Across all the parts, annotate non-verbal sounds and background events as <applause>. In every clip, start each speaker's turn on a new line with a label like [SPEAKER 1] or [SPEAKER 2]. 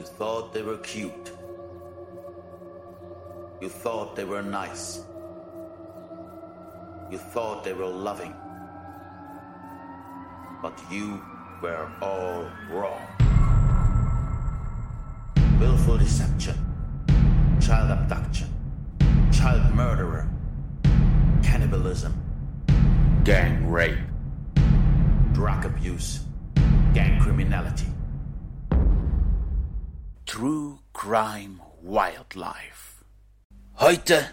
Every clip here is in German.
[SPEAKER 1] You thought they were cute. You thought they were nice. You thought they were loving. But you were all wrong. Willful deception, child abduction, child murderer, cannibalism, gang rape, drug abuse, gang criminality. True Crime Wildlife. Heute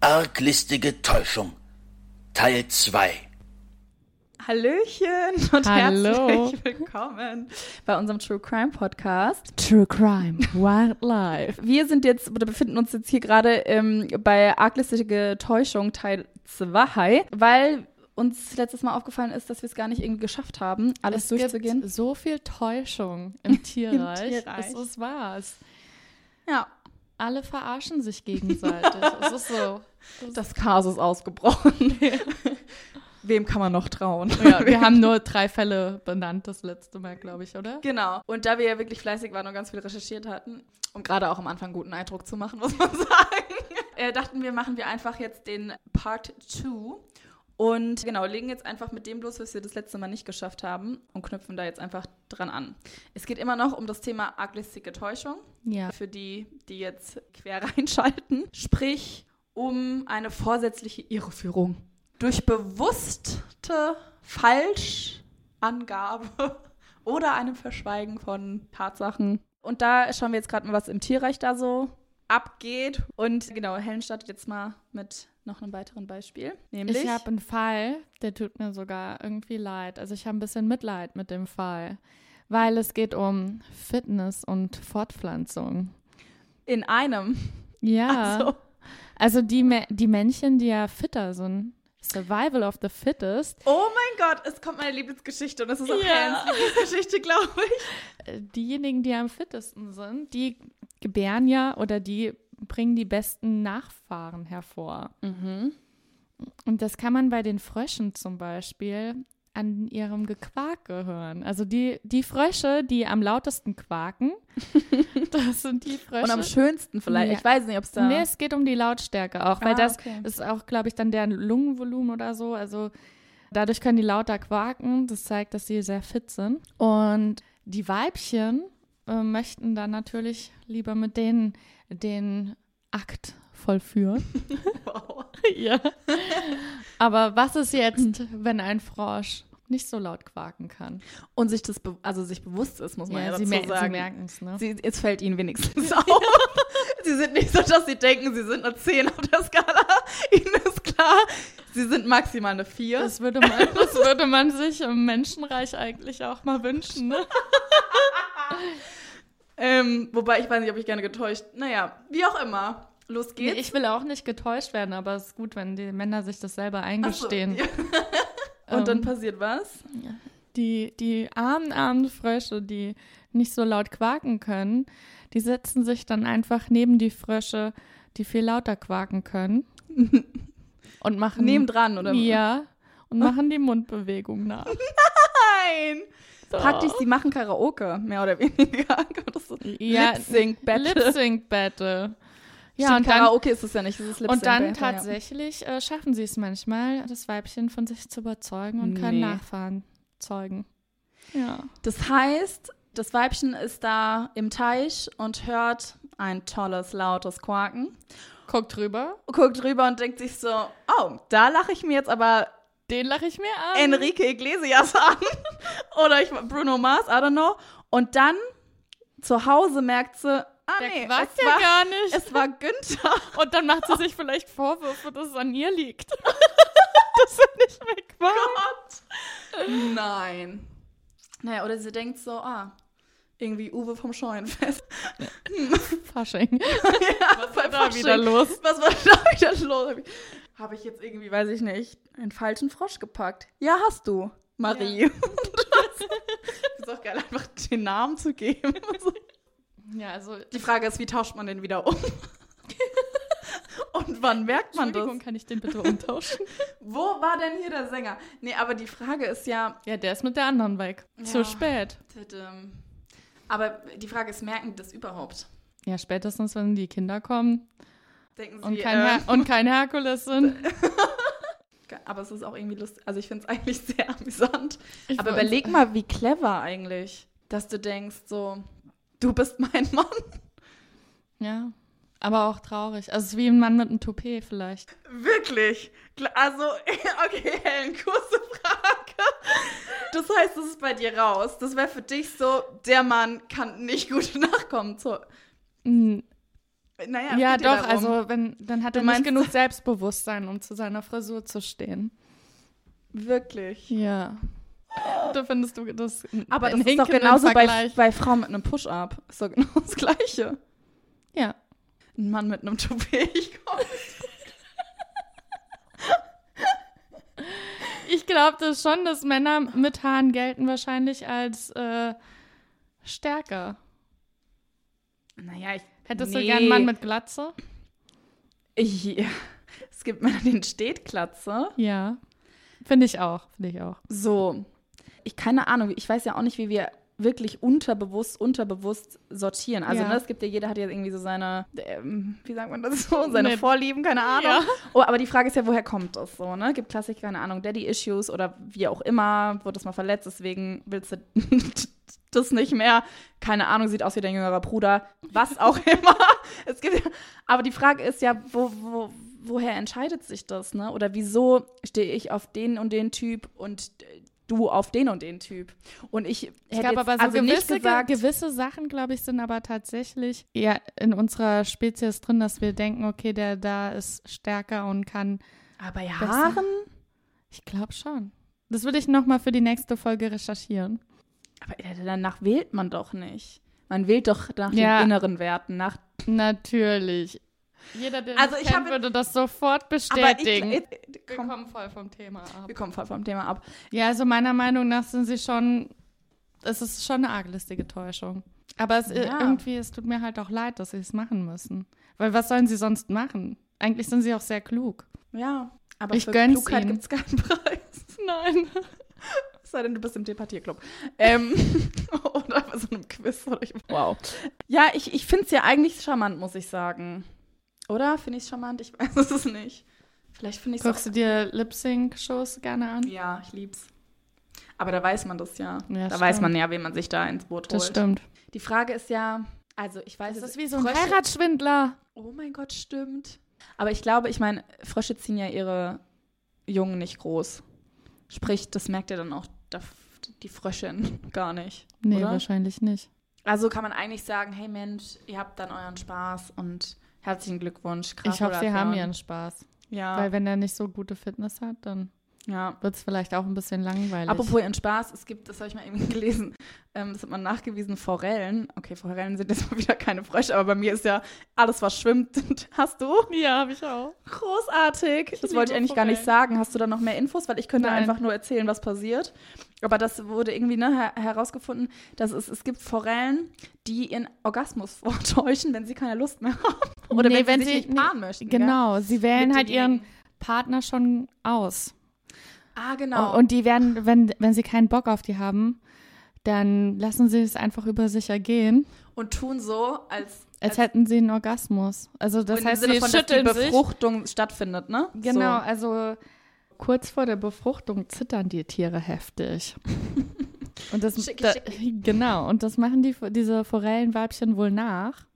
[SPEAKER 1] arglistige Täuschung, Teil 2.
[SPEAKER 2] Hallöchen und
[SPEAKER 3] Hallo.
[SPEAKER 2] herzlich willkommen bei unserem True Crime Podcast.
[SPEAKER 3] True Crime, Wildlife. <laughs>
[SPEAKER 2] Wir sind jetzt oder befinden uns jetzt hier gerade ähm, bei arglistige Täuschung Teil 2, weil uns letztes Mal aufgefallen ist, dass wir es gar nicht irgendwie geschafft haben, alles
[SPEAKER 3] Es
[SPEAKER 2] durchzugehen.
[SPEAKER 3] gibt so viel Täuschung im <laughs> Tierreich.
[SPEAKER 2] Tierreich.
[SPEAKER 3] Es ist was.
[SPEAKER 2] Ja,
[SPEAKER 3] Alle verarschen sich gegenseitig. es ist so. <laughs>
[SPEAKER 2] das Chaos ist ausgebrochen. <laughs> Wem kann man noch trauen?
[SPEAKER 3] Ja, wir haben nur drei Fälle benannt das letzte Mal, glaube ich, oder?
[SPEAKER 2] Genau. Und da wir ja wirklich fleißig waren und ganz viel recherchiert hatten, um gerade auch am Anfang guten Eindruck zu machen, muss man sagen, äh, dachten wir, machen wir einfach jetzt den Part 2 und genau, legen jetzt einfach mit dem los, was wir das letzte Mal nicht geschafft haben und knüpfen da jetzt einfach dran an. Es geht immer noch um das Thema arglistige Täuschung,
[SPEAKER 3] Ja.
[SPEAKER 2] für die, die jetzt quer <laughs> reinschalten, sprich um eine vorsätzliche Irreführung. Durch bewusste Falschangabe <laughs> oder einem Verschweigen von Tatsachen. Und da schauen wir jetzt gerade mal, was im Tierreich da so abgeht. Und genau, Helen startet jetzt mal mit noch einem weiteren Beispiel. Nämlich.
[SPEAKER 3] Ich habe einen Fall, der tut mir sogar irgendwie leid. Also ich habe ein bisschen Mitleid mit dem Fall, weil es geht um Fitness und Fortpflanzung.
[SPEAKER 2] in einem.
[SPEAKER 3] Ja.
[SPEAKER 2] So.
[SPEAKER 3] Also die, Mä- die Männchen, die ja fitter sind. Survival of the fittest.
[SPEAKER 2] Oh mein Gott, es kommt meine Lieblingsgeschichte und es ist auch
[SPEAKER 3] Ja.
[SPEAKER 2] Helens Lieblingsgeschichte, <laughs> glaube ich.
[SPEAKER 3] Äh, Diejenigen, die am fittesten sind, die gebären ja oder die bringen die besten Nachfahren hervor. Und das kann man bei den Fröschen zum Beispiel an ihrem Gequake hören. Also die, die Frösche, die am lautesten quaken, <laughs> das sind die Frösche.
[SPEAKER 2] Und am schönsten vielleicht.
[SPEAKER 3] Ja.
[SPEAKER 2] Ich weiß nicht, ob es da.
[SPEAKER 3] Nee, es geht um die Lautstärke auch, weil
[SPEAKER 2] Ah,
[SPEAKER 3] das
[SPEAKER 2] okay.
[SPEAKER 3] ist auch, glaube ich, dann deren Lungenvolumen oder so. Also dadurch können die lauter quaken. Das zeigt, dass sie sehr fit sind. Und die Weibchen äh, möchten dann natürlich lieber mit denen den Akt vollführen. <laughs>
[SPEAKER 2] Wow.
[SPEAKER 3] ja. Aber was ist jetzt, wenn ein Frosch nicht so laut quaken kann?
[SPEAKER 2] Und sich das, also sich bewusst ist, muss man ja,
[SPEAKER 3] sie,
[SPEAKER 2] dazu
[SPEAKER 3] mer sie
[SPEAKER 2] sagen.
[SPEAKER 3] merken es, ne?
[SPEAKER 2] Sie, es fällt ihnen wenigstens <laughs> auf. sie sind nicht so, dass sie denken, sie sind eine 10 auf der Skala. <laughs> ihnen ist klar, sie sind maximal eine 4.
[SPEAKER 3] Das würde, man, das würde man sich im Menschenreich eigentlich auch mal wünschen, ne?
[SPEAKER 2] Ähm, wobei ich weiß nicht, ob ich gerne getäuscht. Naja, wie auch immer. Los
[SPEAKER 3] Nee,
[SPEAKER 2] geht's.
[SPEAKER 3] ich will auch nicht getäuscht werden, aber es ist gut, wenn die Männer sich das selber
[SPEAKER 2] so,
[SPEAKER 3] eingestehen.
[SPEAKER 2] ja. <laughs> Und dann
[SPEAKER 3] Ähm,
[SPEAKER 2] passiert was?
[SPEAKER 3] Die, die armen, armen Frösche, die nicht so laut quaken können, die setzen sich dann einfach neben die Frösche, die viel lauter quaken können. <laughs> und machen.
[SPEAKER 2] Nebendran, oder?
[SPEAKER 3] Ja. Und machen die Mundbewegung nach. <laughs>
[SPEAKER 2] Nein!
[SPEAKER 3] So.
[SPEAKER 2] Praktisch, sie machen Karaoke, mehr oder weniger. <laughs> So
[SPEAKER 3] Ja,
[SPEAKER 2] Lip-Sync-Battle.
[SPEAKER 3] Lip-Sync-Battle. Ja,
[SPEAKER 2] Stimmt,
[SPEAKER 3] und dann,
[SPEAKER 2] Karaoke ist es ja nicht, das ist
[SPEAKER 3] und dann tatsächlich äh, schaffen sie es manchmal, das Weibchen von sich zu überzeugen und können
[SPEAKER 2] Nee.
[SPEAKER 3] Nachfahren zeugen. Ja.
[SPEAKER 2] Das heißt, das Weibchen ist da im Teich und hört ein tolles, lautes Quaken.
[SPEAKER 3] Guckt drüber.
[SPEAKER 2] Guckt rüber und denkt sich so, oh, da lache ich mir jetzt aber
[SPEAKER 3] Den lache ich mir an.
[SPEAKER 2] Enrique Iglesias an. <laughs> Oder ich, Bruno Mars, I don't know. Und dann zu Hause merkt sie, ah
[SPEAKER 3] Der
[SPEAKER 2] nee, es,
[SPEAKER 3] ja
[SPEAKER 2] war,
[SPEAKER 3] gar nicht.
[SPEAKER 2] es war Günther. <laughs>
[SPEAKER 3] Und dann macht sie sich vielleicht Vorwürfe, dass es an ihr liegt. <laughs> dass er nicht mehr quakt.
[SPEAKER 2] Nein. Naja, oder sie denkt so, ah, irgendwie Uwe vom Scheunenfest.
[SPEAKER 3] Fasching.
[SPEAKER 2] ja,
[SPEAKER 3] Was war da wieder los?
[SPEAKER 2] Was war da wieder los? Habe ich, hab ich jetzt irgendwie, weiß ich nicht, einen falschen Frosch gepackt? Ja, hast du, Marie. <laughs> ist auch geil, einfach den Namen zu geben. <laughs>
[SPEAKER 3] Ja, also,
[SPEAKER 2] Die Frage ist, wie tauscht man den wieder um? <laughs> Und wann merkt man
[SPEAKER 3] Entschuldigung,
[SPEAKER 2] das?
[SPEAKER 3] kann ich den bitte umtauschen?
[SPEAKER 2] Wo war denn hier der Sänger? Nee, aber die Frage ist ja,
[SPEAKER 3] ja, der ist mit der anderen weg.
[SPEAKER 2] Ja.
[SPEAKER 3] Zu spät.
[SPEAKER 2] tadam. Aber die Frage ist, merken die das überhaupt?
[SPEAKER 3] Ja, spätestens, wenn die Kinder kommen
[SPEAKER 2] Denken sie,
[SPEAKER 3] und kein,
[SPEAKER 2] äh,
[SPEAKER 3] Her <laughs> und kein Herkules sind.
[SPEAKER 2] aber es ist auch irgendwie lustig. Also ich finde es eigentlich <laughs> sehr amüsant.
[SPEAKER 3] Ich
[SPEAKER 2] aber überleg mal, wie clever eigentlich, dass du denkst so, du bist mein <laughs> Mann.
[SPEAKER 3] Ja, aber auch traurig. Also es ist wie ein Mann mit einem Toupet vielleicht.
[SPEAKER 2] Wirklich? Also, okay, Helen, kurze Frage. Das heißt, es ist bei dir raus. Das wäre für dich so, der Mann kann nicht gut nachkommen. So, naja,
[SPEAKER 3] Ja, doch, also wenn, dann hat er nicht genug Selbstbewusstsein, um zu seiner Frisur zu stehen.
[SPEAKER 2] Wirklich.
[SPEAKER 3] Ja. Da findest du das
[SPEAKER 2] Aber das ist doch genauso bei, bei Frauen mit einem Push-Up. Ist doch genau das Gleiche.
[SPEAKER 3] Ja.
[SPEAKER 2] Ein Mann mit einem Toupet, ich komme.
[SPEAKER 3] Ich glaube das schon, dass Männer mit Haaren gelten wahrscheinlich als äh, stärker.
[SPEAKER 2] Naja, ich.
[SPEAKER 3] Hättest
[SPEAKER 2] nee.
[SPEAKER 3] du gern einen Mann mit Glatze?
[SPEAKER 2] Ich, <laughs> es gibt Männer, denen steht Glatze.
[SPEAKER 3] Ja. Finde ich auch, finde ich auch.
[SPEAKER 2] So. Ich keine Ahnung, ich weiß ja auch nicht, wie wir wirklich unterbewusst, unterbewusst sortieren. Also,
[SPEAKER 3] Ja.
[SPEAKER 2] ne, es gibt ja, jeder hat ja irgendwie so seine, ähm, wie sagt man das so, seine
[SPEAKER 3] Nee.
[SPEAKER 2] Vorlieben, keine Ahnung.
[SPEAKER 3] Ja.
[SPEAKER 2] Oh, aber die Frage ist ja, woher kommt das so, ne? Gibt Klassiker, keine Ahnung, Daddy-Issues oder wie auch immer, wurde das mal verletzt, deswegen willst du <laughs> das nicht mehr. Keine Ahnung, sieht aus wie dein jüngerer Bruder, was auch <laughs> immer. Es gibt, aber die Frage ist ja, wo, wo, woher entscheidet sich das, ne? Oder wieso stehe ich auf den und den Typ und äh, du auf den und den Typ? Und ich hätte
[SPEAKER 3] Ich glaube
[SPEAKER 2] jetzt
[SPEAKER 3] aber so
[SPEAKER 2] also nicht
[SPEAKER 3] gewisse,
[SPEAKER 2] gesagt,
[SPEAKER 3] gewisse Sachen, glaube ich, sind aber tatsächlich eher in unserer Spezies drin, dass wir denken, okay, der da ist stärker und kann.
[SPEAKER 2] aber
[SPEAKER 3] besser.
[SPEAKER 2] Haaren?
[SPEAKER 3] Ich glaube schon. Das würde ich nochmal für die nächste Folge recherchieren.
[SPEAKER 2] Aber danach wählt man doch nicht. Man wählt doch nach
[SPEAKER 3] Ja.
[SPEAKER 2] den inneren Werten, nach
[SPEAKER 3] Natürlich. Jeder, der
[SPEAKER 2] Also
[SPEAKER 3] kennt,
[SPEAKER 2] habe-
[SPEAKER 3] würde das sofort
[SPEAKER 2] Aber ich,
[SPEAKER 3] bestätigen.
[SPEAKER 2] ich,
[SPEAKER 3] wir
[SPEAKER 2] komm,
[SPEAKER 3] kommen voll vom Thema ab.
[SPEAKER 2] wir kommen voll vom Thema ab.
[SPEAKER 3] Ja, also meiner Meinung nach sind sie schon, es ist schon eine arglistige Täuschung. Aber es
[SPEAKER 2] Ja.
[SPEAKER 3] irgendwie, es tut mir halt auch leid, dass sie es machen müssen. Weil was sollen sie sonst machen? Eigentlich sind sie auch sehr klug.
[SPEAKER 2] Ja, aber
[SPEAKER 3] Ich
[SPEAKER 2] für Klugheit gibt es keinen Preis. <laughs>
[SPEAKER 3] Nein.
[SPEAKER 2] Es sei denn, du bist im Debattierclub. Ähm, <laughs> oder bei so einem Quiz. Oder ich, wow. Ja, ich, ich finde es ja eigentlich charmant, muss ich sagen. Oder? Finde ich es charmant? Ich <laughs> weiß es nicht. Vielleicht finde ich es
[SPEAKER 3] Guckst du dir Lip-Sync-Shows gerne an?
[SPEAKER 2] Ja, ich lieb's. Aber da weiß man das ja.
[SPEAKER 3] Ja,
[SPEAKER 2] da weiß
[SPEAKER 3] stimmt.
[SPEAKER 2] man ja, wen man sich da ins Boot holt.
[SPEAKER 3] Das stimmt.
[SPEAKER 2] Die Frage ist ja, also ich weiß,
[SPEAKER 3] Das
[SPEAKER 2] es-
[SPEAKER 3] ist wie so ein
[SPEAKER 2] Frösche-
[SPEAKER 3] Heiratsschwindler.
[SPEAKER 2] Oh mein Gott, stimmt. Aber ich glaube, ich meine, Frösche ziehen ja ihre Jungen nicht groß. Sprich, das merkt ja dann auch die Fröschin <laughs> gar nicht.
[SPEAKER 3] Nee,
[SPEAKER 2] oder?
[SPEAKER 3] wahrscheinlich nicht.
[SPEAKER 2] Also kann man eigentlich sagen, hey Mensch, ihr habt dann euren Spaß und herzlichen Glückwunsch. Krass
[SPEAKER 3] ich hoffe, sie haben ihren Spaß.
[SPEAKER 2] Ja,
[SPEAKER 3] Weil wenn er nicht so gute Fitness hat, dann
[SPEAKER 2] ja.
[SPEAKER 3] wird es vielleicht auch ein bisschen langweilig.
[SPEAKER 2] Apropos ihren Spaß, es gibt, das habe ich mal irgendwie <laughs> gelesen, ähm, das hat man nachgewiesen, Forellen. Okay, Forellen sind jetzt mal wieder keine Frösche, aber bei mir ist ja alles, was schwimmt. <laughs> Hast du?
[SPEAKER 3] ja, habe ich auch.
[SPEAKER 2] Großartig. Das
[SPEAKER 3] liebe
[SPEAKER 2] wollte ich eigentlich gar nicht
[SPEAKER 3] Forellen.
[SPEAKER 2] sagen. Hast du da noch mehr Infos? Weil ich könnte
[SPEAKER 3] Nein.
[SPEAKER 2] einfach nur erzählen, was passiert. Aber das wurde irgendwie ne, her herausgefunden, dass es, es gibt Forellen, die ihren Orgasmus <laughs> vortäuschen, wenn sie keine Lust mehr haben. Oder
[SPEAKER 3] Nee,
[SPEAKER 2] wenn,
[SPEAKER 3] wenn
[SPEAKER 2] sie sich nicht paaren möchten. gell?
[SPEAKER 3] Genau, sie wählen
[SPEAKER 2] Mit
[SPEAKER 3] halt ihren. Partner schon aus.
[SPEAKER 2] Ah, genau.
[SPEAKER 3] Und die werden, wenn, wenn sie keinen Bock auf die haben, dann lassen sie es einfach über sich ergehen,
[SPEAKER 2] Und tun so, als,
[SPEAKER 3] als hätten sie einen Orgasmus. Also das heißt,
[SPEAKER 2] Sinne
[SPEAKER 3] sie
[SPEAKER 2] von, dass die
[SPEAKER 3] schütteln sich.
[SPEAKER 2] Befruchtung stattfindet, ne?
[SPEAKER 3] Genau, also kurz vor der Befruchtung zittern die Tiere heftig. <laughs> Und das,
[SPEAKER 2] Schicki,
[SPEAKER 3] da,
[SPEAKER 2] schicki.
[SPEAKER 3] genau, und das machen die, diese Forellenweibchen wohl nach,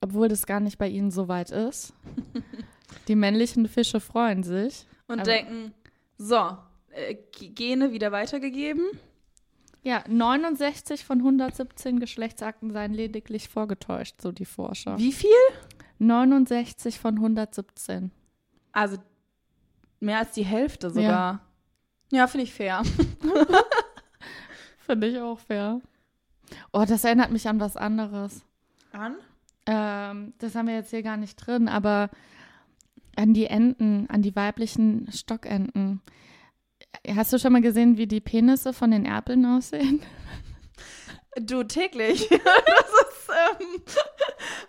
[SPEAKER 3] obwohl das gar nicht bei ihnen so weit ist. <laughs> Die männlichen Fische freuen sich.
[SPEAKER 2] So. Und denken, so, äh, Gene wieder weitergegeben.
[SPEAKER 3] Ja, 69 von 117 Geschlechtsakten seien lediglich vorgetäuscht, so die Forscher.
[SPEAKER 2] Wie viel?
[SPEAKER 3] 69 von 117.
[SPEAKER 2] Also mehr als die Hälfte sogar. Ja, finde ich fair. <laughs> <laughs>
[SPEAKER 3] Finde ich auch fair. Oh, das erinnert mich an was anderes.
[SPEAKER 2] An?
[SPEAKER 3] Ähm, das haben wir jetzt hier gar nicht drin, aber an die Enten, an die weiblichen Stockenten. Hast du schon mal gesehen, wie die Penisse von den Erpeln aussehen? <laughs>
[SPEAKER 2] Du täglich. <laughs> das ist ähm,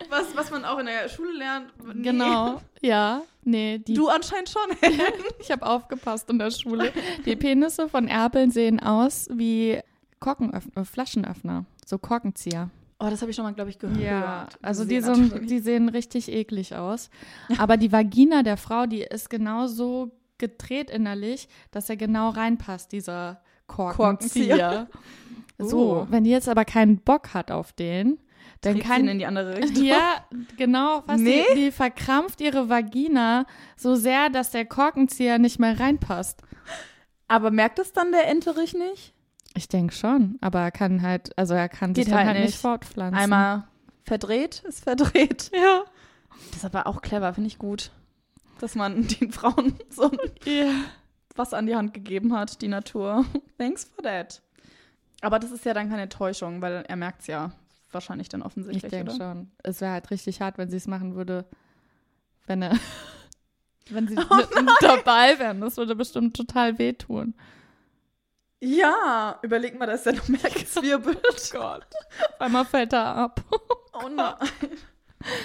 [SPEAKER 2] was, was man auch in der Schule lernt. Nee.
[SPEAKER 3] Genau. Ja. Nee, die,
[SPEAKER 2] Du anscheinend schon. <laughs>
[SPEAKER 3] ich habe aufgepasst in der Schule. Die Penisse von Erpeln sehen aus wie Korkenöffner, Flaschenöffner, so Korkenzieher.
[SPEAKER 2] Oh, das habe ich schon mal, glaube ich, gehört.
[SPEAKER 3] Ja, also die, so,
[SPEAKER 2] natürlich.
[SPEAKER 3] die sehen richtig eklig aus. Aber die Vagina der Frau, die ist genauso gedreht innerlich, dass er genau reinpasst, dieser Korkenzieher.
[SPEAKER 2] Korkenzieher. <laughs>
[SPEAKER 3] So,
[SPEAKER 2] Uh.
[SPEAKER 3] wenn die jetzt aber keinen Bock hat auf den, dann
[SPEAKER 2] Trägt
[SPEAKER 3] kann
[SPEAKER 2] ihn in die andere Richtung.
[SPEAKER 3] ja, genau, was
[SPEAKER 2] Nee?
[SPEAKER 3] die, die verkrampft ihre Vagina so sehr, dass der Korkenzieher nicht mehr reinpasst.
[SPEAKER 2] Aber merkt es dann der Enterich nicht?
[SPEAKER 3] Ich denke schon, aber er kann halt, also er kann sich
[SPEAKER 2] Geht
[SPEAKER 3] dann
[SPEAKER 2] halt
[SPEAKER 3] halt nicht
[SPEAKER 2] nicht.
[SPEAKER 3] fortpflanzen.
[SPEAKER 2] Einmal verdreht, ist verdreht. <laughs>
[SPEAKER 3] Ja.
[SPEAKER 2] Das ist aber auch clever, finde ich gut. Dass man <laughs> den Frauen so
[SPEAKER 3] ja.
[SPEAKER 2] was an die Hand gegeben hat, die Natur. <laughs> Thanks for that. Aber das ist ja dann keine Täuschung, weil er merkt es ja wahrscheinlich dann
[SPEAKER 3] Ich
[SPEAKER 2] offensichtlich,
[SPEAKER 3] denke
[SPEAKER 2] oder?
[SPEAKER 3] schon. Es wäre halt richtig hart, wenn sie es machen würde, wenn er, wenn sie
[SPEAKER 2] Oh
[SPEAKER 3] dabei wären. Das würde bestimmt total wehtun.
[SPEAKER 2] Ja, überleg mal, dass er noch mehr <laughs> gezwirbelt.
[SPEAKER 3] Gott. Einmal fällt er ab.
[SPEAKER 2] Oh nein.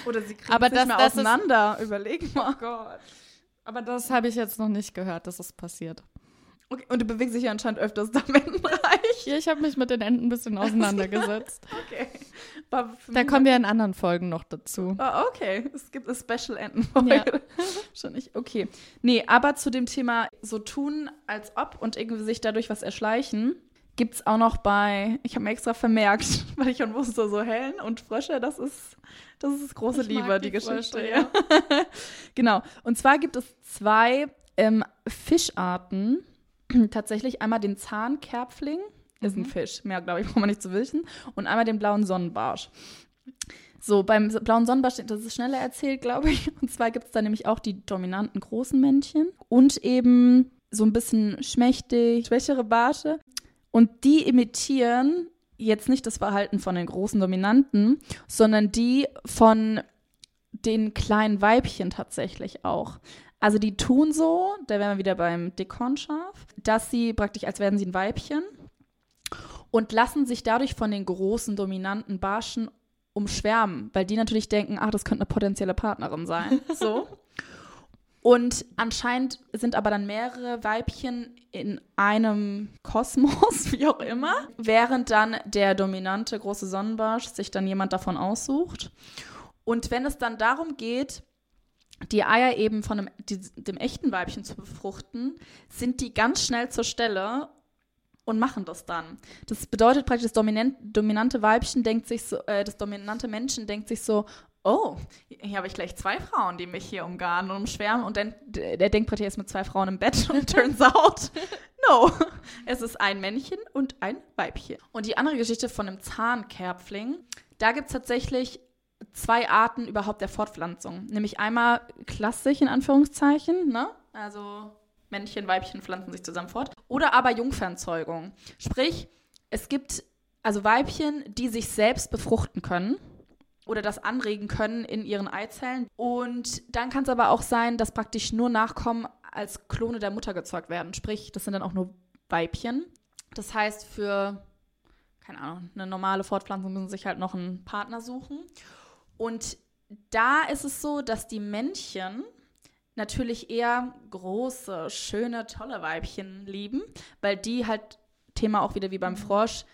[SPEAKER 2] Oder sie kriegen
[SPEAKER 3] Aber
[SPEAKER 2] es nicht
[SPEAKER 3] das-
[SPEAKER 2] mehr
[SPEAKER 3] das ist-
[SPEAKER 2] auseinander. Überleg mal.
[SPEAKER 3] Gott. Aber das habe ich jetzt noch nicht gehört, dass es passiert.
[SPEAKER 2] Okay, und du bewegst dich ja anscheinend öfters da im Entenbereich.
[SPEAKER 3] Ja, ich habe mich mit den Enten ein bisschen <laughs> auseinandergesetzt.
[SPEAKER 2] Okay.
[SPEAKER 3] Da kommen wir in anderen Folgen noch dazu.
[SPEAKER 2] Ah, okay. Es gibt eine Special Entenfolge. <laughs> Schon nicht. Okay. Nee, aber zu dem Thema so tun, als ob und irgendwie sich dadurch was erschleichen, gibt es auch noch bei, ich habe mir extra vermerkt, <laughs> weil ich schon wusste, so Hellen und Frösche, das ist, das ist große
[SPEAKER 3] Ich
[SPEAKER 2] Liebe,
[SPEAKER 3] die
[SPEAKER 2] die, Geschichte.
[SPEAKER 3] Frösche,
[SPEAKER 2] ja. <laughs> genau. Und zwar gibt es zwei ähm, Fischarten. <clears throat> Tatsächlich einmal den Zahnkerpfling, ist ein Fisch, mehr glaube ich, braucht man nicht zu wissen, und einmal den blauen Sonnenbarsch. So, beim blauen Sonnenbarsch, das ist schneller erzählt, glaube ich. <laughs> Und zwar gibt es da nämlich auch die dominanten großen Männchen und eben so ein bisschen schmächtig, schwächere Barsche. Und die imitieren jetzt nicht das Verhalten von den großen Dominanten, sondern die von den kleinen Weibchen tatsächlich auch. Also die tun so, da wären wir wieder beim Dekornschaf, dass sie praktisch, als wären sie ein Weibchen und lassen sich dadurch von den großen dominanten Barschen umschwärmen, weil die natürlich denken, ach, das könnte eine potenzielle Partnerin sein. <laughs> So. Und anscheinend sind aber dann mehrere Weibchen in einem Kosmos, <laughs> wie auch immer, während dann der dominante große Sonnenbarsch sich dann jemand davon aussucht. Und wenn es dann darum geht, die Eier eben von einem, die, dem echten Weibchen zu befruchten, sind die ganz schnell zur Stelle und machen das dann. Das bedeutet praktisch, das dominant, dominante Weibchen denkt sich so, äh, das dominante Menschen denkt sich so, oh, hier habe ich gleich zwei Frauen, die mich hier umgarnen und umschwärmen und dann, der denkt praktisch, er ist mit zwei Frauen im Bett <laughs> und turns out, <laughs> no, es ist ein Männchen und ein Weibchen. Und die andere Geschichte von einem Zahnkerpfling, da gibt es tatsächlich zwei Arten überhaupt der Fortpflanzung. Nämlich einmal klassisch in Anführungszeichen, ne? Also Männchen, Weibchen pflanzen sich zusammen fort. Oder aber Jungfernzeugung. Sprich, es gibt also Weibchen, die sich selbst befruchten können oder das anregen können in ihren Eizellen. Und dann kann es aber auch sein, dass praktisch nur Nachkommen als Klone der Mutter gezeugt werden. Sprich, das sind dann auch nur Weibchen. Das heißt, für, keine Ahnung, eine normale Fortpflanzung müssen sie sich halt noch einen Partner suchen. Und da ist es so, dass die Männchen natürlich eher große, schöne, tolle Weibchen lieben, weil die halt, Thema auch wieder wie beim Frosch,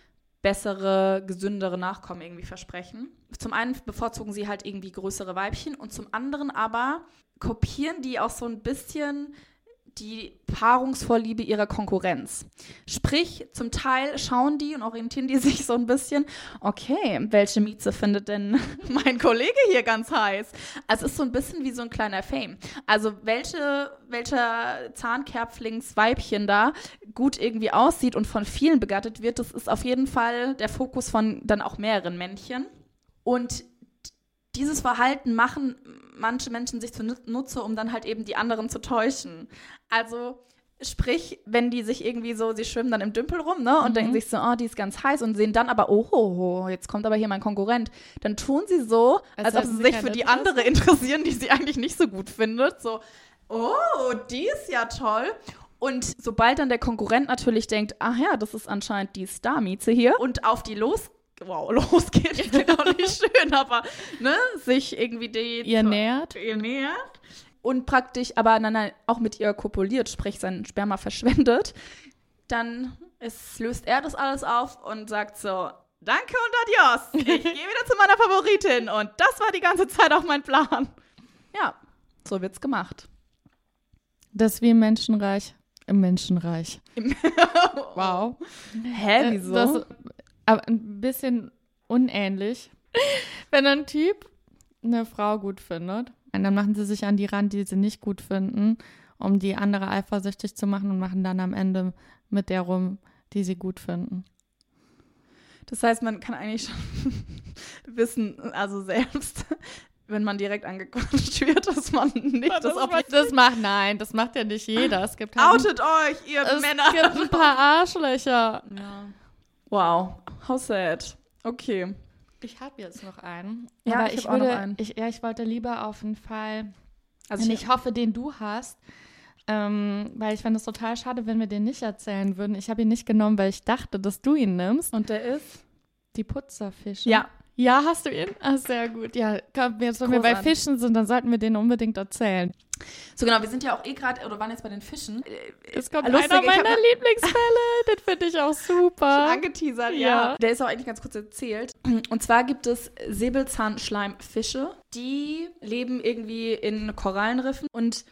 [SPEAKER 2] bessere, gesündere Nachkommen irgendwie versprechen. Zum einen bevorzugen sie halt irgendwie größere Weibchen und zum anderen aber kopieren die auch so ein bisschen die Paarungsvorliebe ihrer Konkurrenz. Sprich, zum Teil schauen die und orientieren die <laughs> sich so ein bisschen, okay, welche Mieze findet denn <laughs> mein Kollege hier ganz heiß? Also es ist so ein bisschen wie so ein kleiner Fame. Also welche, welcher Zahnkerpflingsweibchen da gut irgendwie aussieht und von vielen begattet wird, das ist auf jeden Fall der Fokus von dann auch mehreren Männchen. Und dieses Verhalten machen manche Menschen sich zunutze, um dann halt eben die anderen zu täuschen. Also sprich, wenn die sich irgendwie so, sie schwimmen dann im Dümpel rum, ne, und
[SPEAKER 3] Mhm.
[SPEAKER 2] denken sich so, oh, die ist ganz heiß und sehen dann aber, oh, oh, oh, jetzt kommt aber hier mein Konkurrent. Dann tun sie so, als,
[SPEAKER 3] Als
[SPEAKER 2] ob sie
[SPEAKER 3] sie
[SPEAKER 2] sich für die
[SPEAKER 3] Interesse.
[SPEAKER 2] andere interessieren, die sie eigentlich nicht so gut findet. So, oh, die ist ja toll. Und sobald dann der Konkurrent natürlich denkt, ach ja, das ist anscheinend die Star-Mieze hier und auf die los wow, <laughs> losgeht, das <laughs> klingt auch nicht schön, aber ne, sich irgendwie die
[SPEAKER 3] Ihr nähert.
[SPEAKER 2] ihr nähert und praktisch aber nein, nein, auch mit ihr kopuliert, sprich sein Sperma verschwendet, dann es löst er das alles auf und sagt so, danke und adios. Ich <laughs> gehe wieder zu meiner Favoritin. Und das war die ganze Zeit auch mein Plan. Ja, so wird's gemacht.
[SPEAKER 3] Das ist wie im Menschenreich. Im Menschenreich. wow.
[SPEAKER 2] Hä,
[SPEAKER 3] Äh,
[SPEAKER 2] wieso?
[SPEAKER 3] Das, aber ein bisschen unähnlich. <laughs> Wenn ein Typ eine Frau gut findet, und dann machen sie sich an die ran, die sie nicht gut finden, um die andere eifersüchtig zu machen und machen dann am Ende mit der rum, die sie gut finden.
[SPEAKER 2] Das heißt, man kann eigentlich schon <laughs> wissen, also selbst, <laughs> wenn man direkt angequatscht wird, dass man nicht das, Objekt
[SPEAKER 3] das macht, nein, das macht ja nicht jeder. Es gibt halt
[SPEAKER 2] Outet euch, ihr
[SPEAKER 3] es
[SPEAKER 2] Männer.
[SPEAKER 3] gibt ein paar Arschlöcher.
[SPEAKER 2] Wow, how sad. Okay.
[SPEAKER 3] Ich habe jetzt noch einen.
[SPEAKER 2] Ja,
[SPEAKER 3] aber
[SPEAKER 2] ich
[SPEAKER 3] ich,
[SPEAKER 2] hab auch noch
[SPEAKER 3] würde,
[SPEAKER 2] einen.
[SPEAKER 3] Ich, ja, ich wollte lieber auf einen Fall
[SPEAKER 2] Also
[SPEAKER 3] und
[SPEAKER 2] ich,
[SPEAKER 3] ich hoffe, den du hast. Ähm, weil ich fände es total schade, wenn wir den nicht erzählen würden. Ich habe ihn nicht genommen, weil ich dachte, dass du ihn nimmst.
[SPEAKER 2] und der ist?
[SPEAKER 3] Die Putzerfische.
[SPEAKER 2] Ja.
[SPEAKER 3] Ja, hast du ihn? Ah, sehr gut. Ja, komm, jetzt, wenn wir bei. Fischen sind, dann sollten wir den unbedingt erzählen.
[SPEAKER 2] So genau, wir sind ja auch eh gerade, oder waren jetzt bei den Fischen. Äh,
[SPEAKER 3] Es kommt
[SPEAKER 2] Lustig,
[SPEAKER 3] einer meiner Lieblingsfälle. <laughs> den finde ich auch super.
[SPEAKER 2] angeteasert,
[SPEAKER 3] Ja.
[SPEAKER 2] ja. Der ist auch eigentlich ganz kurz erzählt. Und zwar gibt es Säbelzahnschleimfische, die leben irgendwie in Korallenriffen und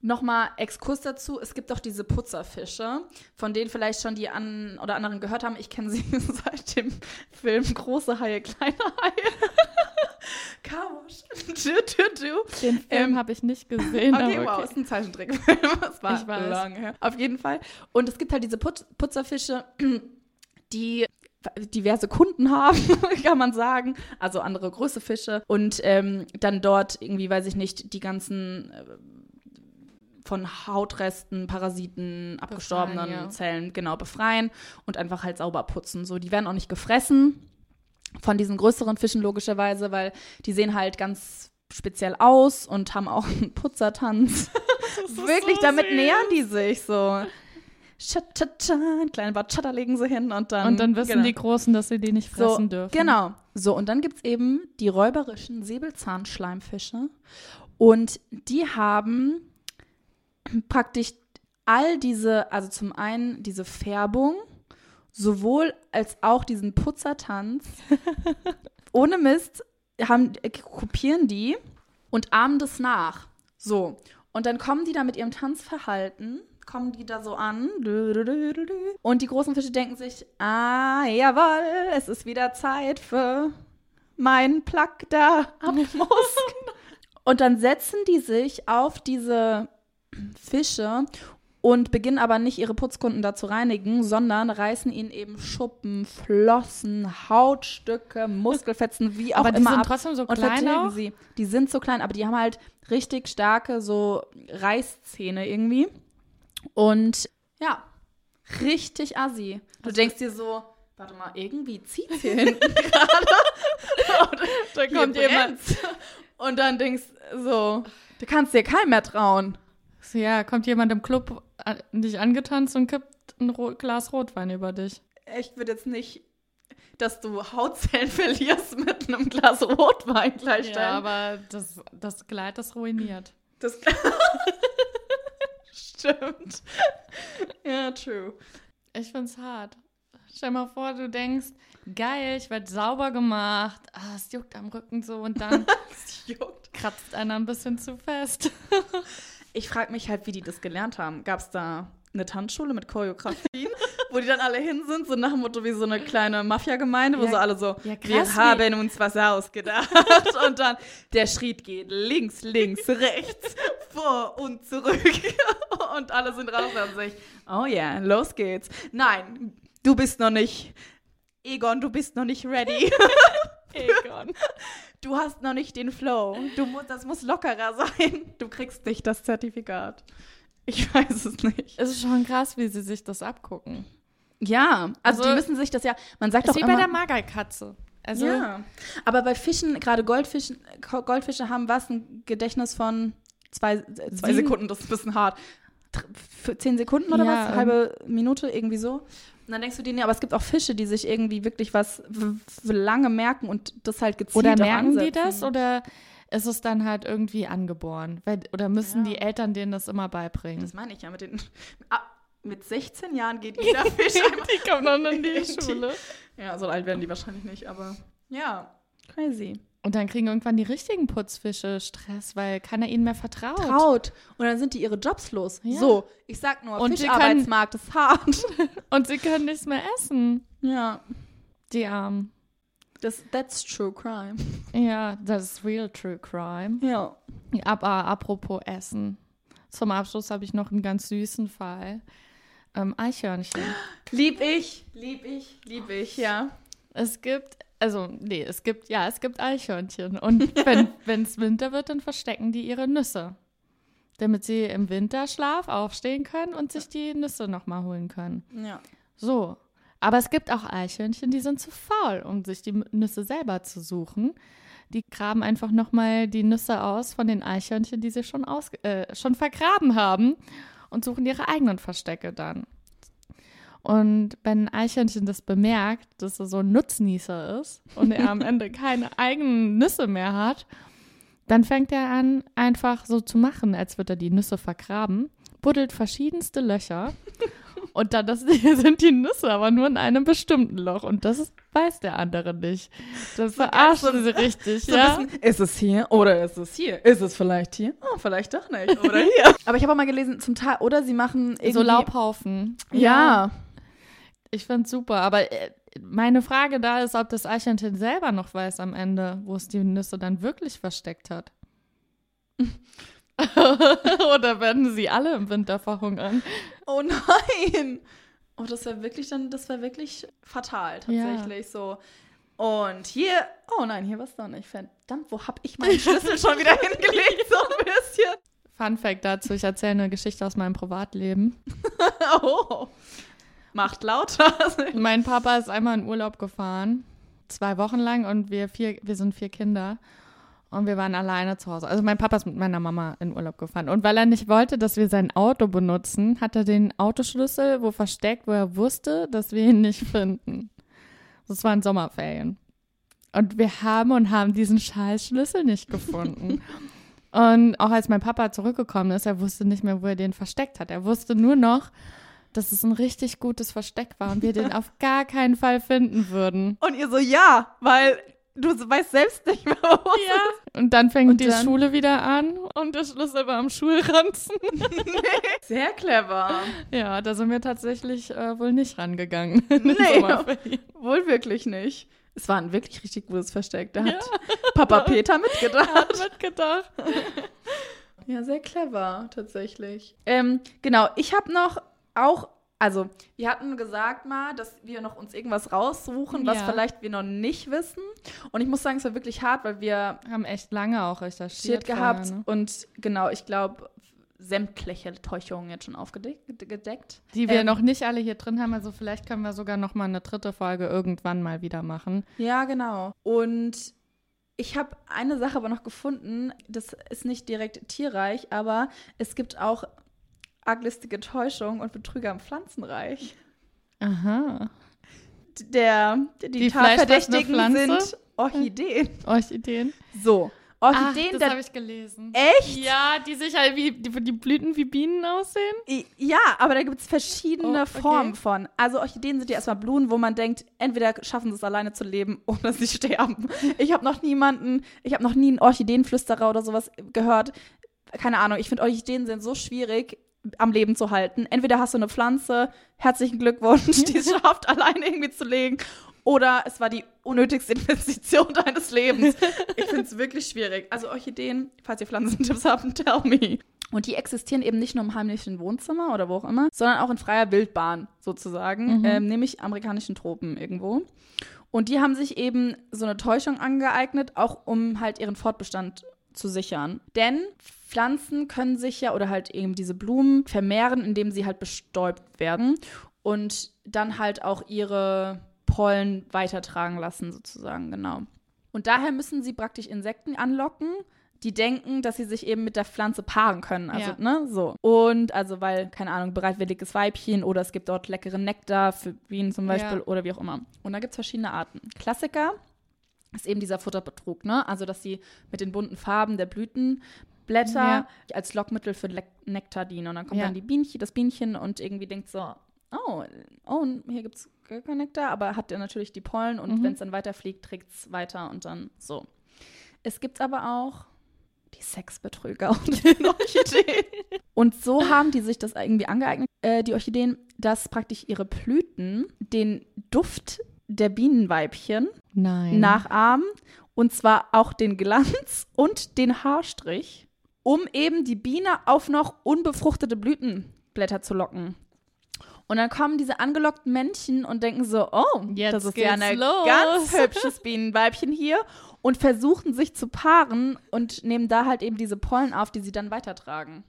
[SPEAKER 2] Nochmal Exkurs dazu, es gibt auch diese Putzerfische, von denen vielleicht schon die an oder anderen gehört haben. Ich kenne sie <laughs> seit dem Film Große Haie, kleine Haie. <laughs> Chaos. Du, du, du.
[SPEAKER 3] Den Film
[SPEAKER 2] Ähm,
[SPEAKER 3] habe ich nicht gesehen.
[SPEAKER 2] Okay,
[SPEAKER 3] aber
[SPEAKER 2] wow, ist ein Zeichentrickfilm. <laughs> Das war
[SPEAKER 3] Ich weiß.
[SPEAKER 2] lange her. Auf jeden Fall. Und es gibt halt diese Put Putzerfische, <clears throat> die diverse Kunden haben, kann man sagen. Also andere große Fische. Und ähm, dann dort irgendwie, weiß ich nicht, die ganzen äh, von Hautresten, Parasiten, abgestorbenen
[SPEAKER 3] ja.
[SPEAKER 2] Zellen genau befreien und einfach halt sauber putzen. So, die werden auch nicht gefressen von diesen größeren Fischen logischerweise, weil die sehen halt ganz speziell aus und haben auch <laughs> einen Putzertanz. <laughs> Wirklich,
[SPEAKER 3] so
[SPEAKER 2] damit
[SPEAKER 3] süß.
[SPEAKER 2] nähern die sich so. Cha-cha-cha, ein kleinen Bachata legen sie hin und dann.
[SPEAKER 3] Und dann wissen
[SPEAKER 2] genau.
[SPEAKER 3] die Großen, dass sie die nicht
[SPEAKER 2] so,
[SPEAKER 3] fressen dürfen.
[SPEAKER 2] Genau. So, und dann gibt es eben die räuberischen Säbelzahnschleimfische. Und die haben praktisch all diese, also zum einen diese Färbung, sowohl als auch diesen Putzertanz. <laughs> Ohne Mist haben, äh, kopieren die und ahmen das nach. So. Und dann kommen die da mit ihrem Tanzverhalten, kommen die da so an. Und die großen Fische denken sich, ah, jawohl, es ist wieder Zeit für meinen Plug da am <laughs> Musk. Und dann setzen die sich auf diese Fische und beginnen aber nicht ihre Putzkunden da zu reinigen, sondern reißen ihnen eben Schuppen, Flossen, Hautstücke, Muskelfetzen, wie auch
[SPEAKER 3] Aber die
[SPEAKER 2] immer
[SPEAKER 3] sind
[SPEAKER 2] ab
[SPEAKER 3] trotzdem so
[SPEAKER 2] und
[SPEAKER 3] klein auch?
[SPEAKER 2] sie. Die sind so klein, aber die haben halt richtig starke so Reißzähne irgendwie. Und ja, richtig assi. Du denkst dir so, warte mal, irgendwie zieht's hier <laughs> hinten gerade. Und
[SPEAKER 3] Da kommt jemand.
[SPEAKER 2] Und dann denkst so, du kannst dir keinem mehr trauen.
[SPEAKER 3] So, Ja, kommt jemand im Club an, dich angetanzt und kippt ein Ro Glas Rotwein über dich.
[SPEAKER 2] Ich würde jetzt nicht, dass du Hautzellen <laughs> verlierst mit einem Glas Rotwein gleichstellen.
[SPEAKER 3] Ja, aber das, das Kleid ist ruiniert.
[SPEAKER 2] Das <laughs> stimmt. Ja, true.
[SPEAKER 3] Ich find's hart. Stell mal vor, du denkst, geil, ich werd sauber gemacht. Ah, es juckt am Rücken so und dann <laughs>
[SPEAKER 2] Das juckt.
[SPEAKER 3] kratzt einer ein bisschen zu fest.
[SPEAKER 2] Ich frage mich halt, wie die das gelernt haben. Gab es da eine Tanzschule mit Choreografien, <laughs> wo die dann alle hin sind, so nach dem Motto wie so eine kleine Mafia-Gemeinde, wo
[SPEAKER 3] Ja,
[SPEAKER 2] so alle so,
[SPEAKER 3] ja, krass,
[SPEAKER 2] wir haben uns was ausgedacht. <laughs> und dann der Schritt geht links, links, <laughs> rechts, vor und zurück. und alle sind raus und sich, oh ja, los geht's. Nein, du bist noch nicht, Egon, du bist noch nicht ready.
[SPEAKER 3] Egon.
[SPEAKER 2] Du hast noch nicht den Flow. Du mu das muss lockerer <laughs> sein. Du kriegst nicht das Zertifikat. Ich <laughs> weiß es nicht.
[SPEAKER 3] Es ist schon krass, wie sie sich das abgucken.
[SPEAKER 2] Ja, also,
[SPEAKER 3] Also-
[SPEAKER 2] die müssen sich das ja, man sagt
[SPEAKER 3] Das
[SPEAKER 2] doch
[SPEAKER 3] wie
[SPEAKER 2] immer,
[SPEAKER 3] bei der Magerkatze. Also,
[SPEAKER 2] ja. Aber bei Fischen, gerade Goldfischen, Goldfische haben was, ein Gedächtnis von zwei, zwei Sekunden, das ist ein bisschen hart. Für zehn Sekunden oder
[SPEAKER 3] Ja,
[SPEAKER 2] was? Halbe Minute, irgendwie so. Und dann denkst du dir, nee, aber es gibt auch Fische, die sich irgendwie wirklich was lange merken und das halt gezielt
[SPEAKER 3] oder merken die das oder ist es dann halt irgendwie angeboren? Weil, oder müssen
[SPEAKER 2] Ja.
[SPEAKER 3] die Eltern denen das immer beibringen?
[SPEAKER 2] Das meine ich ja mit den. <laughs> Ah, mit 16 Jahren geht jeder <laughs> Fisch.
[SPEAKER 3] Die kommen dann in <laughs> die
[SPEAKER 2] In die-
[SPEAKER 3] Schule.
[SPEAKER 2] Ja, so alt werden die wahrscheinlich nicht, aber ja, crazy.
[SPEAKER 3] Und dann kriegen irgendwann die richtigen Putzfische Stress, weil keiner ihnen mehr vertraut.
[SPEAKER 2] Traut. Und dann sind die ihre Jobs los.
[SPEAKER 3] Ja.
[SPEAKER 2] So, ich sag nur,
[SPEAKER 3] Und
[SPEAKER 2] Fischarbeitsmarkt ist hart. <laughs>
[SPEAKER 3] Und sie können nichts mehr essen.
[SPEAKER 2] ja,
[SPEAKER 3] Die Armen.
[SPEAKER 2] das, that's true crime.
[SPEAKER 3] Ja, das ist real true crime.
[SPEAKER 2] Ja.
[SPEAKER 3] Aber apropos Essen. Zum Abschluss habe ich noch einen ganz süßen Fall. Ähm, Eichhörnchen.
[SPEAKER 2] Lieb ich, lieb ich, lieb ich, ja.
[SPEAKER 3] Es gibt, also, nee, es gibt, ja, es gibt Eichhörnchen. Und <laughs> wenn es Winter wird, dann verstecken die ihre Nüsse. Damit sie im Winterschlaf aufstehen können und sich die Nüsse nochmal holen können.
[SPEAKER 2] Ja.
[SPEAKER 3] So. Aber es gibt auch Eichhörnchen, die sind zu faul, um sich die Nüsse selber zu suchen. Die graben einfach nochmal die Nüsse aus von den Eichhörnchen, die sie schon, aus, äh, schon vergraben haben und suchen ihre eigenen Verstecke dann. Und wenn ein Eichhörnchen das bemerkt, dass er so ein Nutznießer ist und er am <laughs> Ende keine eigenen Nüsse mehr hat, dann fängt er an, einfach so zu machen, als würde er die Nüsse vergraben, buddelt verschiedenste Löcher <laughs> und dann das, <laughs> sind die Nüsse aber nur in einem bestimmten Loch und das weiß der andere nicht. Das verarscht
[SPEAKER 2] so-
[SPEAKER 3] sie richtig,
[SPEAKER 2] So
[SPEAKER 3] ja.
[SPEAKER 2] bisschen, ist es hier oder ist es hier? Ist es vielleicht hier? Oh, vielleicht doch nicht. Oder hier. Aber ich habe auch mal gelesen, zum Teil, oder sie machen irgendwie...
[SPEAKER 3] So Laubhaufen.
[SPEAKER 2] Ja.
[SPEAKER 3] Ich find's super, aber äh, meine Frage da ist, ob das Eichhörnchen selber noch weiß am Ende, wo es die Nüsse dann wirklich versteckt hat. <laughs> Oder werden sie alle im Winter verhungern?
[SPEAKER 2] Oh nein! Oh, das wäre wirklich dann, das wäre wirklich fatal tatsächlich so. Und hier, oh nein, hier war es doch nicht. Verdammt, wo hab ich meinen Schlüssel schon wieder <laughs> hingelegt? So ein bisschen.
[SPEAKER 3] Fun Fact dazu, ich erzähle eine Geschichte aus meinem Privatleben. <laughs>
[SPEAKER 2] Oh. Macht lauter. <laughs>
[SPEAKER 3] Mein Papa ist einmal in Urlaub gefahren, zwei Wochen lang und wir vier, wir sind vier Kinder. Und wir waren alleine zu Hause. Also mein Papa ist mit meiner Mama in Urlaub gefahren. Und weil er nicht wollte, dass wir sein Auto benutzen, hat er den Autoschlüssel wo versteckt, wo er wusste, dass wir ihn nicht finden. Das waren Sommerferien. Und wir haben und haben diesen scheiß Schlüssel nicht gefunden. <laughs> und auch als mein Papa zurückgekommen ist, er wusste nicht mehr, wo er den versteckt hat. Er wusste nur noch, dass es ein richtig gutes Versteck war und wir den auf gar keinen Fall finden würden.
[SPEAKER 2] Und ihr so, ja, weil du weißt selbst nicht mehr, wo es ist.
[SPEAKER 3] Und dann fängt
[SPEAKER 2] Und
[SPEAKER 3] die
[SPEAKER 2] dann?
[SPEAKER 3] Schule wieder an und der Schlüssel war am Schulranzen. <laughs>
[SPEAKER 2] Sehr clever.
[SPEAKER 3] ja, da sind wir tatsächlich äh, wohl nicht rangegangen. <laughs>
[SPEAKER 2] Nee. Wohl wirklich nicht. Es war ein wirklich richtig gutes Versteck. Da hat Papa Peter mitgedacht. <laughs>
[SPEAKER 3] Hat mitgedacht.
[SPEAKER 2] Ja, sehr clever, tatsächlich. Ähm, genau, ich habe noch auch, also wir hatten gesagt mal, dass wir noch uns irgendwas raussuchen, was
[SPEAKER 3] Ja.
[SPEAKER 2] vielleicht wir noch nicht wissen. Und ich muss sagen, es war wirklich hart, weil wir
[SPEAKER 3] Haben echt lange auch recherchiert.
[SPEAKER 2] Gehabt
[SPEAKER 3] vorher, ne?
[SPEAKER 2] und genau, ich glaube, sämtliche Täuschungen jetzt schon aufgedeckt. Gedeckt.
[SPEAKER 3] Die wir
[SPEAKER 2] Ähm,
[SPEAKER 3] noch nicht alle hier drin haben. Also vielleicht können wir sogar noch mal eine dritte Folge irgendwann mal wieder machen.
[SPEAKER 2] Ja, genau. Und ich habe eine Sache aber noch gefunden, das ist nicht direkt tierreich, aber es gibt auch arglistige Täuschung und Betrüger im Pflanzenreich.
[SPEAKER 3] Aha.
[SPEAKER 2] Der, die,
[SPEAKER 3] Die
[SPEAKER 2] Tatverdächtigen sind Orchideen.
[SPEAKER 3] Orchideen.
[SPEAKER 2] So,
[SPEAKER 3] Ach,
[SPEAKER 2] Orchideen,
[SPEAKER 3] das
[SPEAKER 2] da-
[SPEAKER 3] habe ich gelesen.
[SPEAKER 2] echt?
[SPEAKER 3] Ja, die sich halt wie die, die Blüten wie Bienen aussehen.
[SPEAKER 2] I- Ja, aber da gibt es verschiedene
[SPEAKER 3] Oh, okay.
[SPEAKER 2] Formen von. Also Orchideen sind ja erstmal Blumen, wo man denkt, entweder schaffen sie es alleine zu leben <laughs> oder sie sterben. Ich habe noch niemanden, ich habe noch nie einen Orchideenflüsterer oder sowas gehört. Keine Ahnung, ich finde Orchideen sind so schwierig am Leben zu halten. Entweder hast du eine Pflanze, herzlichen Glückwunsch, die es <laughs> schafft, alleine irgendwie zu legen. Oder es war die unnötigste Investition <laughs> deines Lebens. Ich finde es wirklich schwierig. Also Orchideen, falls ihr Pflanzentipps habt, <laughs> tell me. Und die existieren eben nicht nur im heimlichen Wohnzimmer oder wo auch immer, sondern auch in freier Wildbahn sozusagen, ähm, nämlich amerikanischen Tropen irgendwo. Und die haben sich eben so eine Täuschung angeeignet, auch um halt ihren Fortbestand zu sichern. Denn Pflanzen können sich ja oder halt eben diese Blumen vermehren, indem sie halt bestäubt werden und dann halt auch ihre Pollen weitertragen lassen sozusagen, genau. Und daher müssen sie praktisch Insekten anlocken, die denken, dass sie sich eben mit der Pflanze paaren können. Also,
[SPEAKER 3] Ja.
[SPEAKER 2] ne, so. Und also, weil, keine Ahnung, bereitwilliges Weibchen oder es gibt dort leckeren Nektar für Bienen zum Beispiel
[SPEAKER 3] Ja.
[SPEAKER 2] oder wie auch immer. Und da gibt es verschiedene Arten. Klassiker ist eben dieser Futterbetrug, ne? Also, dass sie mit den bunten Farben der Blüten Blätter
[SPEAKER 3] Ja.
[SPEAKER 2] als Lockmittel für Lek Nektar dienen. Und dann kommt
[SPEAKER 3] Ja.
[SPEAKER 2] dann die Bienchen, das Bienchen und irgendwie denkt so, oh, oh hier gibt es gar kein Nektar, aber hat er natürlich die Pollen und
[SPEAKER 3] Mhm.
[SPEAKER 2] wenn es dann weiterfliegt, trägt es weiter und dann so. Es gibt aber auch die Sexbetrüger <laughs> und die Orchideen. Und so haben die sich das irgendwie angeeignet, äh, die Orchideen, dass praktisch ihre Blüten den Duft der Bienenweibchen
[SPEAKER 3] Nein.
[SPEAKER 2] nachahmen. Und zwar auch den Glanz und den Haarstrich, um eben die Biene auf noch unbefruchtete Blütenblätter zu locken. Und dann kommen diese angelockten Männchen und denken so, oh,
[SPEAKER 3] Jetzt
[SPEAKER 2] das ist ja ein ganz <laughs> hübsches Bienenweibchen hier und versuchen sich zu paaren und nehmen da halt eben diese Pollen auf, die sie dann weitertragen.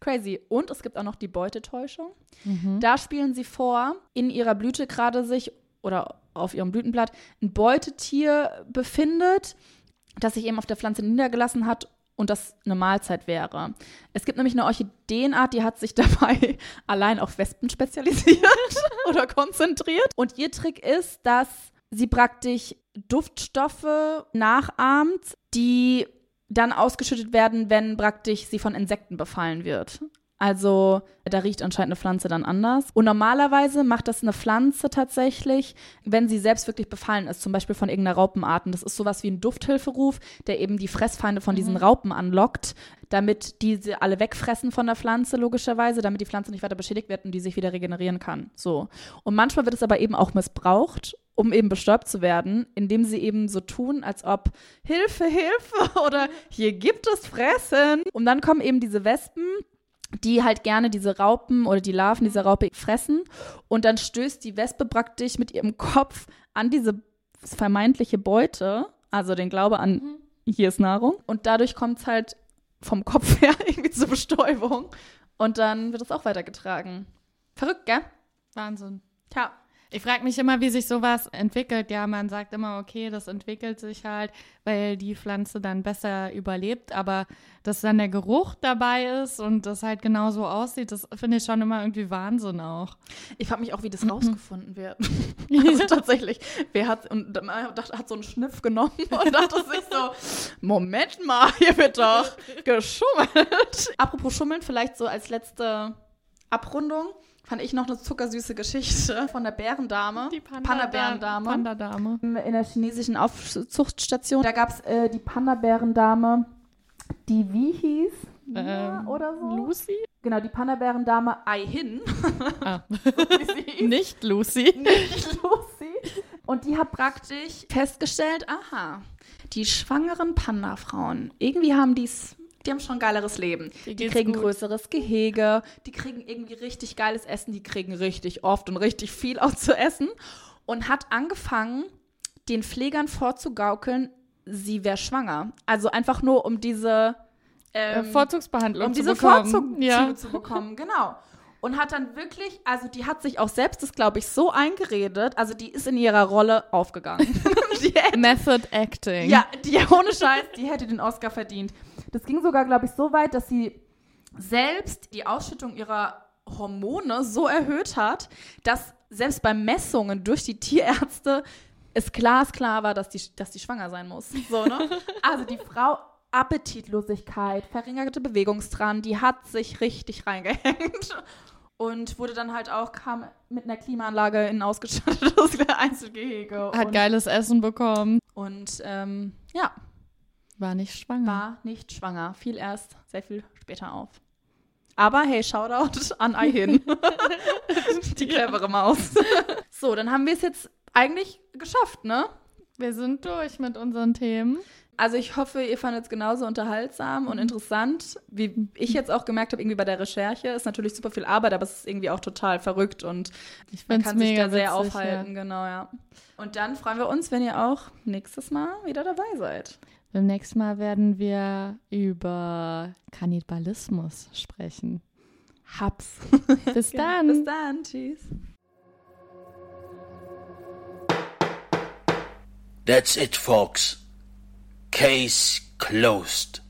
[SPEAKER 2] Crazy. Und es gibt auch noch die Beutetäuschung.
[SPEAKER 3] Mhm.
[SPEAKER 2] Da spielen sie vor, in ihrer Blüte gerade sich oder auf ihrem Blütenblatt ein Beutetier befindet, das sich eben auf der Pflanze niedergelassen hat und das eine Mahlzeit wäre. Es gibt nämlich eine Orchideenart, die hat sich <laughs> dabei allein auf Wespen spezialisiert <laughs> oder konzentriert. Und ihr Trick ist, dass sie praktisch Duftstoffe nachahmt, die dann ausgeschüttet werden, wenn praktisch sie von Insekten befallen wird. Also da riecht anscheinend eine Pflanze dann anders. Und normalerweise macht das eine Pflanze tatsächlich, wenn sie selbst wirklich befallen ist, zum Beispiel von irgendeiner Raupenart. Und das ist sowas wie ein Dufthilferuf, der eben die Fressfeinde von diesen Raupen anlockt, damit diese alle wegfressen von der Pflanze, logischerweise, damit die Pflanze nicht weiter beschädigt wird und die sich wieder regenerieren kann. So. Und manchmal wird es aber eben auch missbraucht, um eben bestäubt zu werden, indem sie eben so tun, als ob Hilfe, Hilfe <laughs> oder hier gibt es Fressen. Und dann kommen eben diese Wespen die halt gerne diese Raupen oder die Larven dieser Raupe fressen. Und dann stößt die Wespe praktisch mit ihrem <laughs> Kopf an diese vermeintliche Beute, also den Glaube an, hier ist Nahrung. Und dadurch kommt es halt vom Kopf <laughs> her irgendwie zur Bestäubung. Und dann wird es auch weitergetragen. Verrückt, gell?
[SPEAKER 3] Wahnsinn.
[SPEAKER 2] Tja.
[SPEAKER 3] Ich frage mich immer, wie sich sowas entwickelt. Ja, man sagt immer, okay, das entwickelt sich halt, weil die Pflanze dann besser überlebt, aber dass dann der Geruch dabei ist und das halt genauso aussieht, das finde ich schon immer irgendwie Wahnsinn auch.
[SPEAKER 2] Ich frage mich auch, wie das rausgefunden wird. <laughs> Also tatsächlich, wer hat, und dachte, hat so einen Schniff genommen <laughs> und dachte sich so, Moment mal, hier wird doch <laughs> geschummelt. Apropos Schummeln, vielleicht so als letzte Abrundung, fand ich noch eine zuckersüße Geschichte <laughs> von der Bärendame. Panda-Bärendame.
[SPEAKER 3] Panda-Dame.
[SPEAKER 2] in der chinesischen Aufzuchtstation. Da gab es äh, die Panda-Bärendame, die wie hieß?
[SPEAKER 3] Ähm,
[SPEAKER 2] oder so?
[SPEAKER 3] Lucy?
[SPEAKER 2] Genau, die Panda-Bärendame Ai Hin. <laughs>
[SPEAKER 3] Ah.
[SPEAKER 2] hieß.
[SPEAKER 3] Nicht Lucy.
[SPEAKER 2] nicht Lucy. Und die hat praktisch festgestellt, aha, die schwangeren Panda-Frauen, irgendwie haben die's, die haben schon ein geileres Leben.
[SPEAKER 3] Die
[SPEAKER 2] kriegen
[SPEAKER 3] gut.
[SPEAKER 2] größeres Gehege, die kriegen irgendwie richtig geiles Essen, die kriegen richtig oft und richtig viel auch zu essen. Und hat angefangen, den Pflegern vorzugaukeln, sie wäre schwanger. Also einfach nur um diese
[SPEAKER 3] Äh,
[SPEAKER 2] ähm,
[SPEAKER 3] Vorzugsbehandlung
[SPEAKER 2] um
[SPEAKER 3] zu
[SPEAKER 2] diese
[SPEAKER 3] bekommen.
[SPEAKER 2] Vorzüge
[SPEAKER 3] ja.
[SPEAKER 2] zu bekommen, genau. Und hat dann wirklich, also die hat sich auch selbst das, glaube ich, so eingeredet, also die ist in ihrer Rolle aufgegangen. <laughs> hätte,
[SPEAKER 3] Method Acting.
[SPEAKER 2] ja, die ohne Scheiß, die hätte den Oscar verdient. Das ging sogar, glaube ich, so weit, dass sie selbst die Ausschüttung ihrer Hormone so erhöht hat, dass selbst bei Messungen durch die Tierärzte es glasklar war, dass die, dass die schwanger sein muss. So, ne? <laughs> Also die Frau Appetitlosigkeit, verringerte Bewegungsdrang, die hat sich richtig reingehängt und wurde dann halt auch, kam mit einer Klimaanlage in ein ausgestattetes <laughs> Einzelgehege.
[SPEAKER 3] Hat geiles Essen bekommen.
[SPEAKER 2] Und ähm, ja,
[SPEAKER 3] War nicht schwanger.
[SPEAKER 2] war nicht schwanger. Fiel erst sehr viel später auf. Aber hey, Shoutout an Aihin. <laughs> Die clevere Maus. so, dann haben wir es jetzt eigentlich geschafft, ne?
[SPEAKER 3] Wir sind durch mit unseren Themen.
[SPEAKER 2] Also ich hoffe, ihr fandet es genauso unterhaltsam und interessant, wie ich jetzt auch gemerkt habe, irgendwie bei der Recherche. Ist natürlich super viel Arbeit, aber es ist irgendwie auch total verrückt und
[SPEAKER 3] Ich
[SPEAKER 2] man kann sich da sehr
[SPEAKER 3] witzig,
[SPEAKER 2] aufhalten, genau, ja. Und dann freuen wir uns, wenn ihr auch nächstes Mal wieder dabei seid.
[SPEAKER 3] Beim nächsten Mal werden wir über Kannibalismus sprechen.
[SPEAKER 2] Hab's. <laughs>
[SPEAKER 3] Bis dann.
[SPEAKER 2] Bis dann. Tschüss.
[SPEAKER 1] That's it, folks. Case closed.